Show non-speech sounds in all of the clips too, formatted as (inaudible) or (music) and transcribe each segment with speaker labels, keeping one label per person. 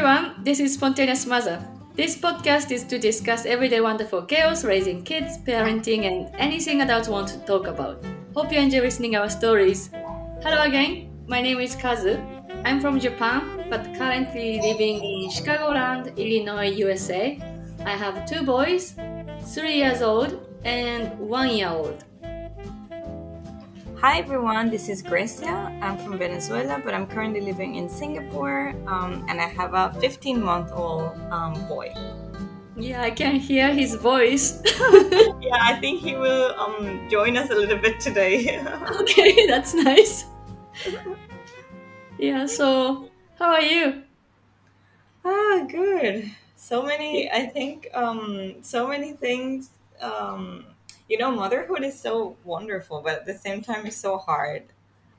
Speaker 1: everyone, this is Spontaneous Mother. This podcast is to discuss everyday wonderful chaos, raising kids, parenting, and anything adults want to talk about. Hope you enjoy listening our stories. Hello again, my name is Kazu. I'm from Japan, but currently living in Chicagoland, Illinois, USA. I have two boys, three years old and one year old.
Speaker 2: Hi everyone, this is Grecia. I'm from Venezuela, but I'm currently living in Singapore, um, and I have a 15 month old um, boy.
Speaker 1: Yeah, I can hear his voice. (laughs) (laughs)
Speaker 2: yeah, I think he will um, join us a little bit today. (laughs)
Speaker 1: okay, that's nice. yeah, so how are you?
Speaker 2: Ah, good. So many, I think, um, so many things um, you know, motherhood is so wonderful, but at the same time, it's so hard.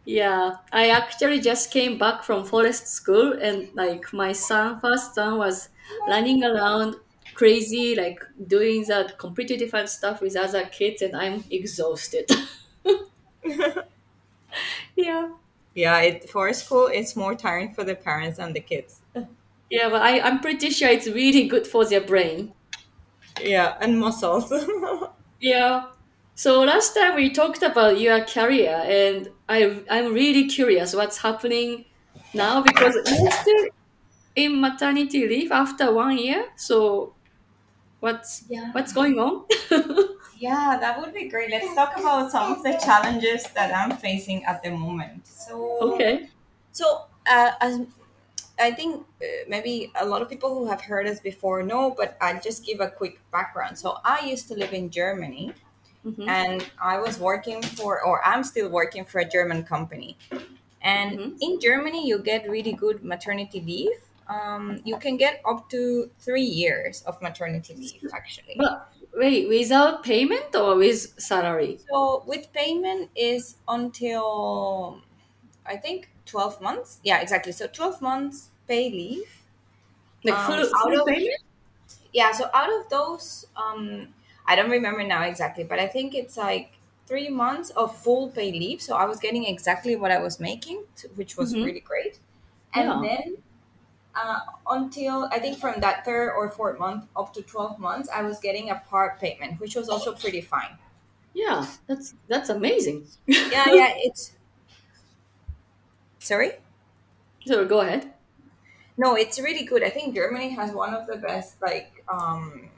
Speaker 1: Yeah, I actually just came back from forest school, and like my son, first son, was running around crazy, like doing that completely different stuff with other kids, and I'm exhausted. (laughs) yeah.
Speaker 2: Yeah, it, for school, it's more tiring for the parents and the kids.
Speaker 1: Yeah, but I, I'm pretty sure it's really good for their brain.
Speaker 2: Yeah, and muscles. (laughs)
Speaker 1: Yeah. So last time we talked about your career, and I I'm really curious what's happening now because you're still in maternity leave after one year. So what's
Speaker 2: Yeah.
Speaker 1: what's going on? (laughs)
Speaker 2: Yeah, that would be great. Let's talk about some of the challenges that I'm facing at the moment. So,
Speaker 1: okay.
Speaker 2: so uh, as I think uh, maybe a lot of people who have heard us before know, but I'll just give a quick background. So, I used to live in Germany,
Speaker 1: hmm
Speaker 2: and I was working for, or I'm still working for a German company. And
Speaker 1: Mhm.
Speaker 2: in Germany, you get really good maternity leave. Um, you can get up to three years of maternity leave, actually.
Speaker 1: But wait, without payment or with salary?
Speaker 2: So with payment is until I think 12 months. Yeah, exactly. So 12 months pay leave.
Speaker 1: Like
Speaker 2: Um,
Speaker 1: full,
Speaker 2: of
Speaker 1: payment?
Speaker 2: yeah, so out of those um I don't remember now exactly, but I think it's like 3 months of full pay leave. So I was getting exactly what I was making, t- which was
Speaker 1: hmm
Speaker 2: really great. And
Speaker 1: Yeah.
Speaker 2: then uh, until I think from that third or fourth month up to 12 months, I was getting a part payment, which was also pretty fine.
Speaker 1: Yeah, that's that's amazing.
Speaker 2: Yeah, (laughs) yeah, it's sorry?
Speaker 1: so go ahead.
Speaker 2: No, it's really good. I think Germany has one of the best, like, um,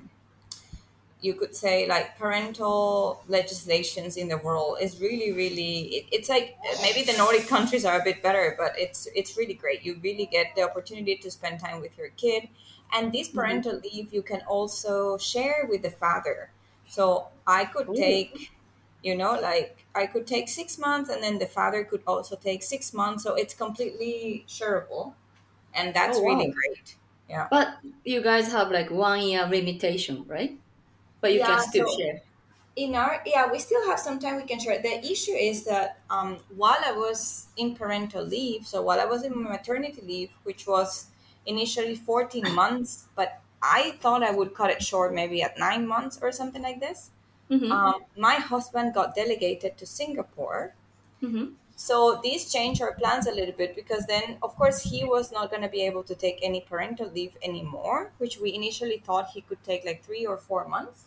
Speaker 2: you could say, like, parental legislations in the world. Is really, really. It, it's like maybe the Nordic countries are a bit better, but it's it's really great. You really get the opportunity to spend time with your kid, and this
Speaker 1: hmm
Speaker 2: parental leave you can also share with the father. So I could
Speaker 1: Oh,
Speaker 2: take, you know, like I could take six months, and then the father could also take six months. So it's completely shareable and
Speaker 1: oh
Speaker 2: that's really great yeah
Speaker 1: But you guys have like one year limitation, right? But you can still
Speaker 2: so
Speaker 1: share.
Speaker 2: in our yeah we still have some time we can share the issue is that um, while i was in parental leave so while i was in maternity leave which was initially 14 (coughs) months but i thought i would cut it short maybe at nine months or something like this
Speaker 1: Mm-hmm.
Speaker 2: um, my husband got delegated to singapore
Speaker 1: Mm-hmm.
Speaker 2: So these changed our plans a little bit because then of course he was not going to be able to take any parental leave anymore which we initially thought he could take like three or four months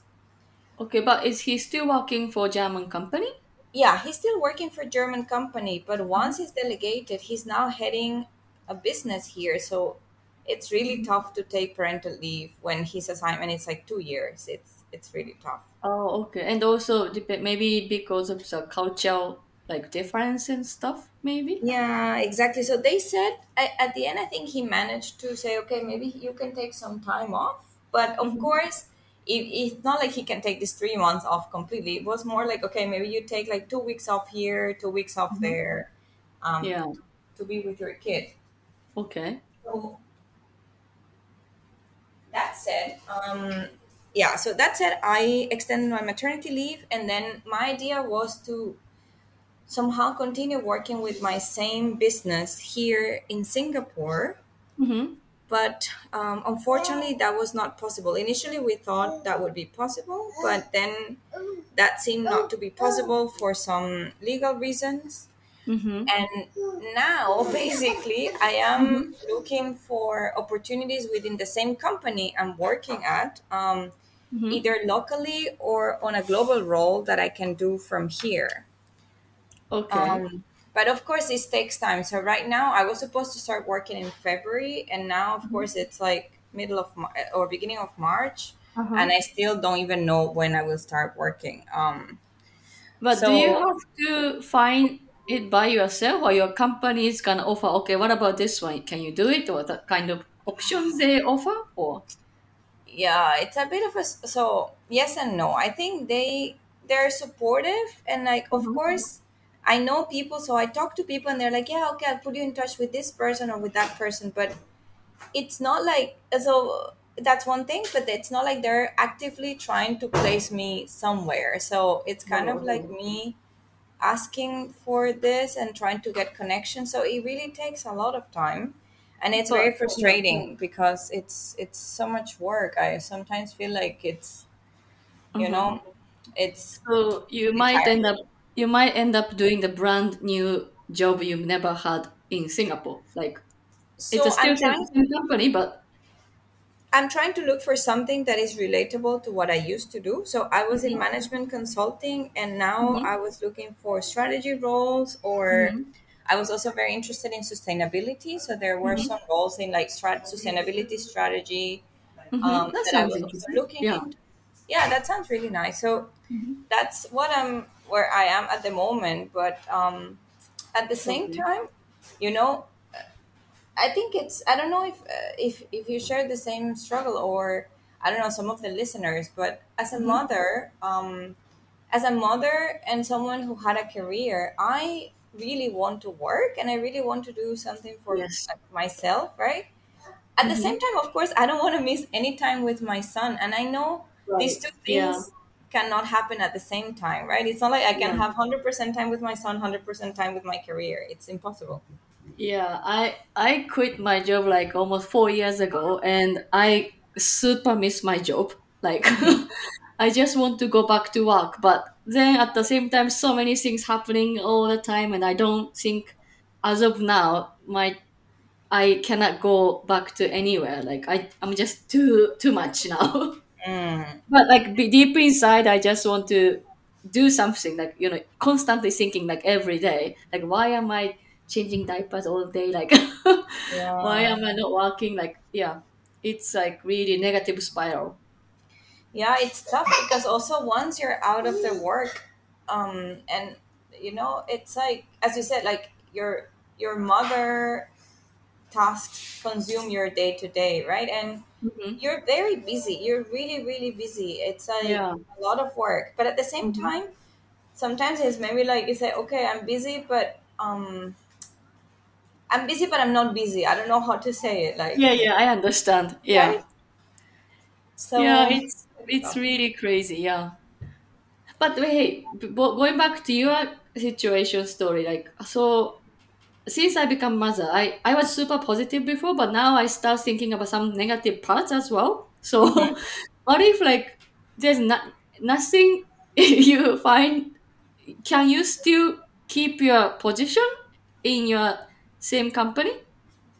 Speaker 1: Okay, but is he still working for German company?
Speaker 2: Yeah, he's still working for German company, but
Speaker 1: Mm-hmm.
Speaker 2: once he's delegated, he's now heading a business here. So it's really tough to take parental leave when his assignment is like two years. It's it's really tough.
Speaker 1: Oh, okay. And also maybe because of the cultural like difference and stuff, maybe?
Speaker 2: Yeah, exactly. So they said I, at the end, I think he managed to say, okay, maybe you can take some time off. But of
Speaker 1: Mm-hmm.
Speaker 2: course, it, it's not like he can take these three months off completely. It was more like, okay, maybe you take like two weeks off here, two weeks off
Speaker 1: Mm-hmm.
Speaker 2: there, um,
Speaker 1: Yeah.
Speaker 2: to be with your kid.
Speaker 1: Okay.
Speaker 2: So that said, um, yeah, so that said, I extended my maternity leave, and then my idea was to somehow continue working with my same business here in Singapore.
Speaker 1: Mm-hmm.
Speaker 2: But um, unfortunately, that was not possible. Initially, we thought that would be possible, but then that seemed not to be possible for some legal reasons.
Speaker 1: Mm-hmm.
Speaker 2: And now, (laughs) basically, I am looking for opportunities within the same company I'm working at, um,
Speaker 1: Mm-hmm.
Speaker 2: either locally or on a global role that I can do from here.
Speaker 1: Okay.
Speaker 2: Um, but of course, this takes time. So right now, I was supposed to start working in February, and now, of course, it's like middle of Mar- or beginning of March,
Speaker 1: Uh-huh.
Speaker 2: and I still don't even know when I will start working. Um,
Speaker 1: But do you have to find it by yourself or your company is gonna offer, okay, what about this one? Can you do it? Or the kind of options they offer? Or
Speaker 2: yeah, it's a bit of a so yes and no. I think they they're supportive, and like of
Speaker 1: Mhm.
Speaker 2: course. I know people, so I talk to people, and they're like, "Yeah, okay, I'll put you in touch with this person or with that person." But it's not like so that's one thing but it's not like they're actively trying to place me somewhere. So it's kind of like me asking for this and trying to get connection. So it really takes a lot of time and it's very frustrating because it's it's so much work. I sometimes feel like it's you know mm-hmm. it's
Speaker 1: so you might
Speaker 2: tiring
Speaker 1: end up you might end up doing the brand new job you've never had in Singapore. Like it's a still
Speaker 2: trying
Speaker 1: same company, but
Speaker 2: I'm trying to look for something that is relatable to what I used to do. So I was in
Speaker 1: Mhm.
Speaker 2: management consulting, and now
Speaker 1: Mhm.
Speaker 2: I was looking for strategy roles, or
Speaker 1: Mhm.
Speaker 2: I was also very interested in sustainability. So there were
Speaker 1: Mhm.
Speaker 2: some roles in like strat- sustainability strategy
Speaker 1: Mhm.
Speaker 2: um,
Speaker 1: that
Speaker 2: that I was looking
Speaker 1: Yeah.
Speaker 2: into. Yeah, that sounds really nice. So
Speaker 1: Mhm.
Speaker 2: that's what I'm where I am at the moment. But um, at the same
Speaker 1: Okay.
Speaker 2: time, you know, I think it's I don't know if uh, if if you share the same struggle or I don't know some of the listeners, but as a
Speaker 1: Mhm.
Speaker 2: mother, um, as a mother and someone who had a career, I really want to work and I really want to do something for
Speaker 1: Yes.
Speaker 2: myself, right? At the same time, of course, I don't want to miss any time with my son, and I know these
Speaker 1: Right.
Speaker 2: two
Speaker 1: Yeah.
Speaker 2: Cannot happen at the same time, right? It's not like I can
Speaker 1: Yeah.
Speaker 2: have hundred percent time with my son, hundred percent time with my career. It's impossible.
Speaker 1: Yeah, I I quit my job like almost four years ago, and I super miss my job. Like, (laughs) I just want to go back to work, but then at the same time, so many things happening all the time, and I don't think, as of now, my I cannot go back to anywhere. Like I I'm just too too much now. (laughs)
Speaker 2: Mm.
Speaker 1: but like be deep inside, I just want to do something. Like you know, constantly thinking like every day, like why am I changing diapers all day? Like (laughs) why am I not working? Like yeah, it's like really negative spiral.
Speaker 2: Yeah, it's tough because also once you're out of the work, um, and you know, it's like as you said, like your your mother tasks consume your day to day, right? And
Speaker 1: hmm
Speaker 2: you're very busy. You're really, really busy. It's like
Speaker 1: Yeah.
Speaker 2: a lot of work. But at the same
Speaker 1: hmm
Speaker 2: time, sometimes it's maybe like you say, okay, I'm busy, but um, I'm busy, but I'm not busy. I don't know how to say it. Like,
Speaker 1: Yeah, yeah, I understand.
Speaker 2: right?
Speaker 1: Yeah, yeah,
Speaker 2: So,
Speaker 1: it's it's really crazy. Yeah. But b- going back to your situation story, like so since I become mother, I, I was super positive before, but now I start thinking about some negative parts as well. So
Speaker 2: Mhm. (laughs)
Speaker 1: what if like there's not nothing (laughs) you find can you still keep your position in your same company?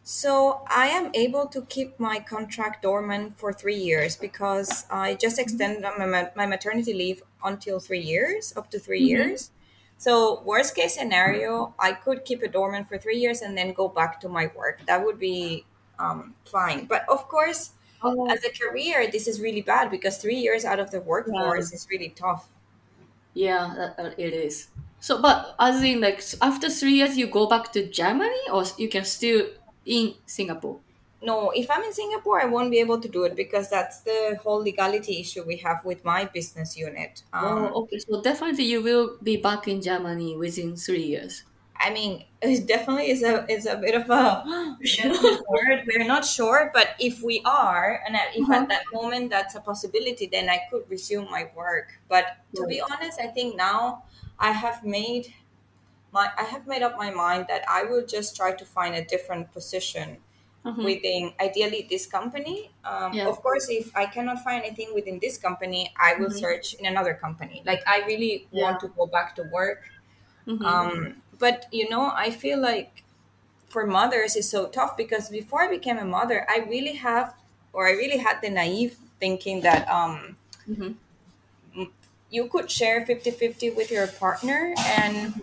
Speaker 2: So I am able to keep my contract dormant for three years because I just extended my, my maternity leave until three years, up to 3
Speaker 1: Mm-hmm.
Speaker 2: years. So worst case scenario, I could keep it dormant for three years and then go back to my work. That would be um, fine. But of course,
Speaker 1: Oh
Speaker 2: as a career, this is really bad because three years out of the
Speaker 1: yeah,
Speaker 2: workforce is really tough.
Speaker 1: yeah, uh, it is. So, but as in like after three years, you go back to Germany, or you can still in Singapore.
Speaker 2: No, if I'm in Singapore, I won't be able to do it because that's the whole legality issue we have with my business unit. Um,
Speaker 1: Oh, okay. So definitely you will be back in Germany within three years.
Speaker 2: I mean, it definitely is a is a bit of a (gasps) word. We're not sure, but if we are, and if
Speaker 1: Uh-huh.
Speaker 2: at that moment that's a possibility, then I could resume my work. But to be honest, I think now I have made my I have made up my mind that I will just try to find a different position
Speaker 1: Mm-hmm.
Speaker 2: within ideally this company. Um,
Speaker 1: Yeah.
Speaker 2: of course, if I cannot find anything within this company, I will
Speaker 1: Mhm.
Speaker 2: search in another company. Like I really
Speaker 1: Yeah.
Speaker 2: want to go back to work
Speaker 1: Mhm.
Speaker 2: Um, but you know, I feel like for mothers is so tough because before I became a mother, I really have, or I really had the naive thinking that um,
Speaker 1: Mhm.
Speaker 2: you could share 50-50 with your partner and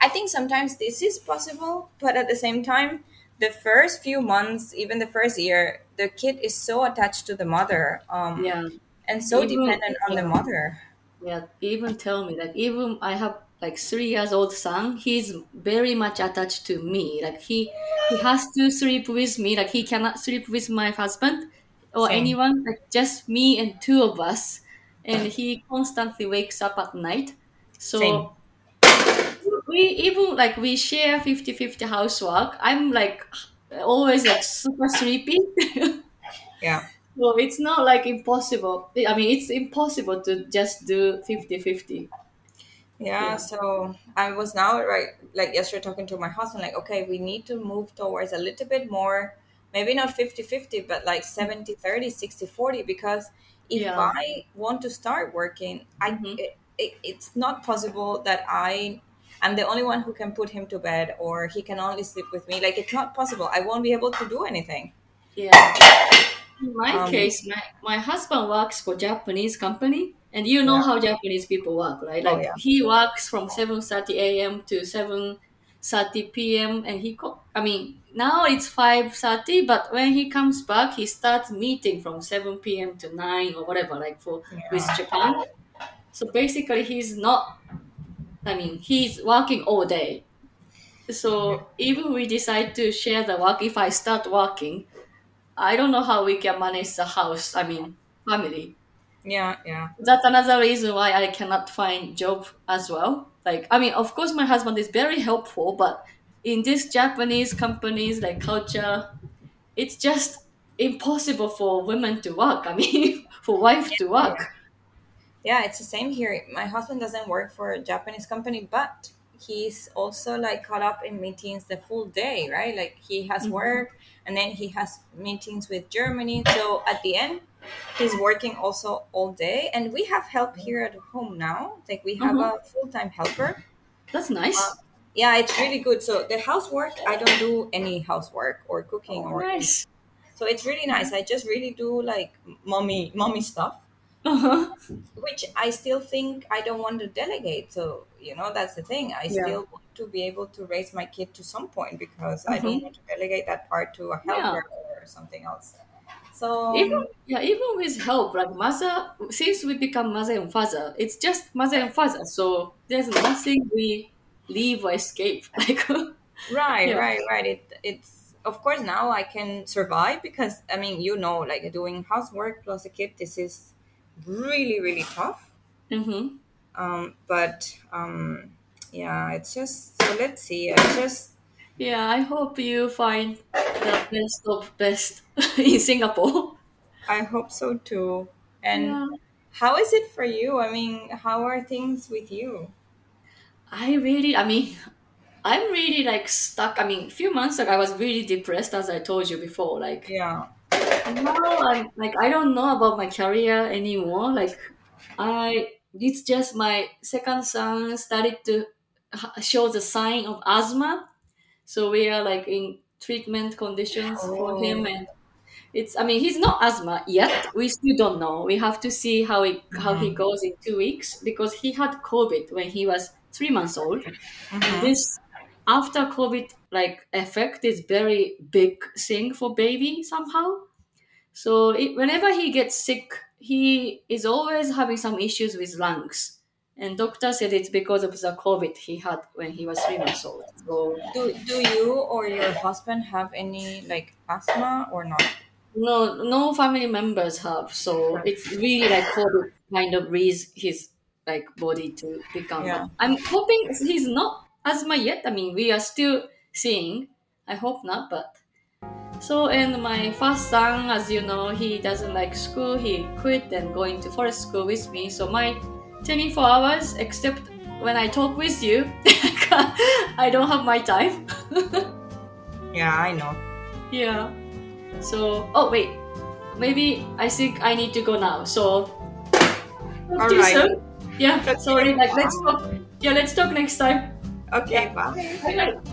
Speaker 2: i think sometimes this is possible but at the same time the first few months even the first year the kid is so attached to the mother um,
Speaker 1: yeah
Speaker 2: and so
Speaker 1: Even-
Speaker 2: dependent on the mother
Speaker 1: Yeah, even tell me like even I have like three years old son. He's very much attached to me. Like he he has to sleep with me. Like he cannot sleep with my husband or
Speaker 2: Same.
Speaker 1: anyone. Like just me and two of us. And he constantly wakes up at night. So
Speaker 2: Same.
Speaker 1: We even like we share 50-50 housework. I'm like always like super sleepy. (laughs)
Speaker 2: yeah
Speaker 1: So it's not like impossible. I mean, it's impossible to just do 50-50.
Speaker 2: Yeah,
Speaker 1: Yeah.
Speaker 2: so I was now right like yesterday talking to my husband like okay, we need to move towards a little bit more maybe not 50-50 but like 70-30, 60-40 because if
Speaker 1: Yeah.
Speaker 2: I want to start working, I
Speaker 1: Mhm.
Speaker 2: it, it, it's not possible that I am the only one who can put him to bed or he can only sleep with me. Like it's not possible. I won't be able to do anything.
Speaker 1: Yeah. In my
Speaker 2: Um,
Speaker 1: case, my, my husband works for Japanese company, and you know
Speaker 2: Yeah.
Speaker 1: how Japanese people work, right?
Speaker 2: Oh,
Speaker 1: Like
Speaker 2: yeah.
Speaker 1: he works from seven thirty a.m. to seven thirty p.m. and he, co- I mean, now it's five thirty, but when he comes back, he starts meeting from seven p.m. to nine or whatever, like for with Japan. So basically, he's not. I mean, he's working all day. So even we decide to share the work, if I start working, I don't know how we can manage the house. I mean, family.
Speaker 2: Yeah, yeah.
Speaker 1: That's another reason why I cannot find job as well. Like, I mean, of course, my husband is very helpful, but in this Japanese companies like culture, it's just impossible for women to work. I mean, (laughs) for wife to work.
Speaker 2: Yeah, it's the same here. My husband doesn't work for a Japanese company, but he's also like caught up in meetings the full day, right? Like he has
Speaker 1: Mhm.
Speaker 2: work and then he has meetings with Germany. So at the end, he's working also all day. And we have help here at home now. Like we have
Speaker 1: Mhm.
Speaker 2: a full time helper.
Speaker 1: That's nice.
Speaker 2: Uh, Yeah, it's really good. So the housework, I don't do any housework or cooking
Speaker 1: Oh,
Speaker 2: or
Speaker 1: nice.
Speaker 2: so it's really nice. I just really do like mommy mommy stuff.
Speaker 1: Uh-huh. (laughs)
Speaker 2: which I still think I don't want to delegate. So you know that's the thing. I
Speaker 1: Yeah.
Speaker 2: still want to be able to raise my kid to some point because I don't
Speaker 1: Mhm.
Speaker 2: want to delegate that part to a
Speaker 1: Yeah.
Speaker 2: helper or something else. So
Speaker 1: even yeah even with help like mother since we become mother and father it's just mother and father so there's nothing we leave or escape (laughs) like
Speaker 2: right,
Speaker 1: Yeah.
Speaker 2: right, right. It it's of course now I can survive because I mean you know like doing housework plus a kid this is really really tough.
Speaker 1: hmm
Speaker 2: Um, but um, yeah, it's just so let's see. I just
Speaker 1: yeah i hope you find the best of best (laughs) in singapore
Speaker 2: I hope so too. And
Speaker 1: yeah.
Speaker 2: How is it for you? I mean, how are things with you?
Speaker 1: i really i mean i'm really like stuck i mean a few months ago i was really depressed as i told you before like
Speaker 2: Yeah.
Speaker 1: Now I'm like I don't know about my career anymore. Like I, it's just my second son started to h- show the sign of asthma, so we are like in treatment conditions for him,
Speaker 2: Oh.
Speaker 1: and it's. I mean, he's not asthma yet. We still don't know. We have to see how it how he
Speaker 2: Mhm.
Speaker 1: goes in two weeks because he had COVID when he was three months old.
Speaker 2: Mhm.
Speaker 1: This after COVID like effect is very big thing for baby somehow. So it, whenever he gets sick, he is always having some issues with lungs. And doctor said it's because of the COVID he had when he was three months old. So
Speaker 2: Do do you or your husband have any like asthma or not?
Speaker 1: no, no family members have. So it's really like COVID kind of raise his like body to become.
Speaker 2: Yeah.
Speaker 1: I'm hoping he's not asthma yet. I mean, we are still seeing. I hope not, but So, and my first son, as you know, he doesn't like school. He quit and going to forest school with me. So my 24 hours, except when I talk with you, (laughs) I don't have my time. (laughs)
Speaker 2: Yeah, I know.
Speaker 1: yeah. So, oh wait, maybe I think I need to go now. So, you
Speaker 2: Alright.
Speaker 1: soon. Yeah.
Speaker 2: That's
Speaker 1: Sorry. Like let's talk. Yeah, let's talk next time.
Speaker 2: Okay,
Speaker 1: Yeah.
Speaker 2: bye.
Speaker 1: Bye.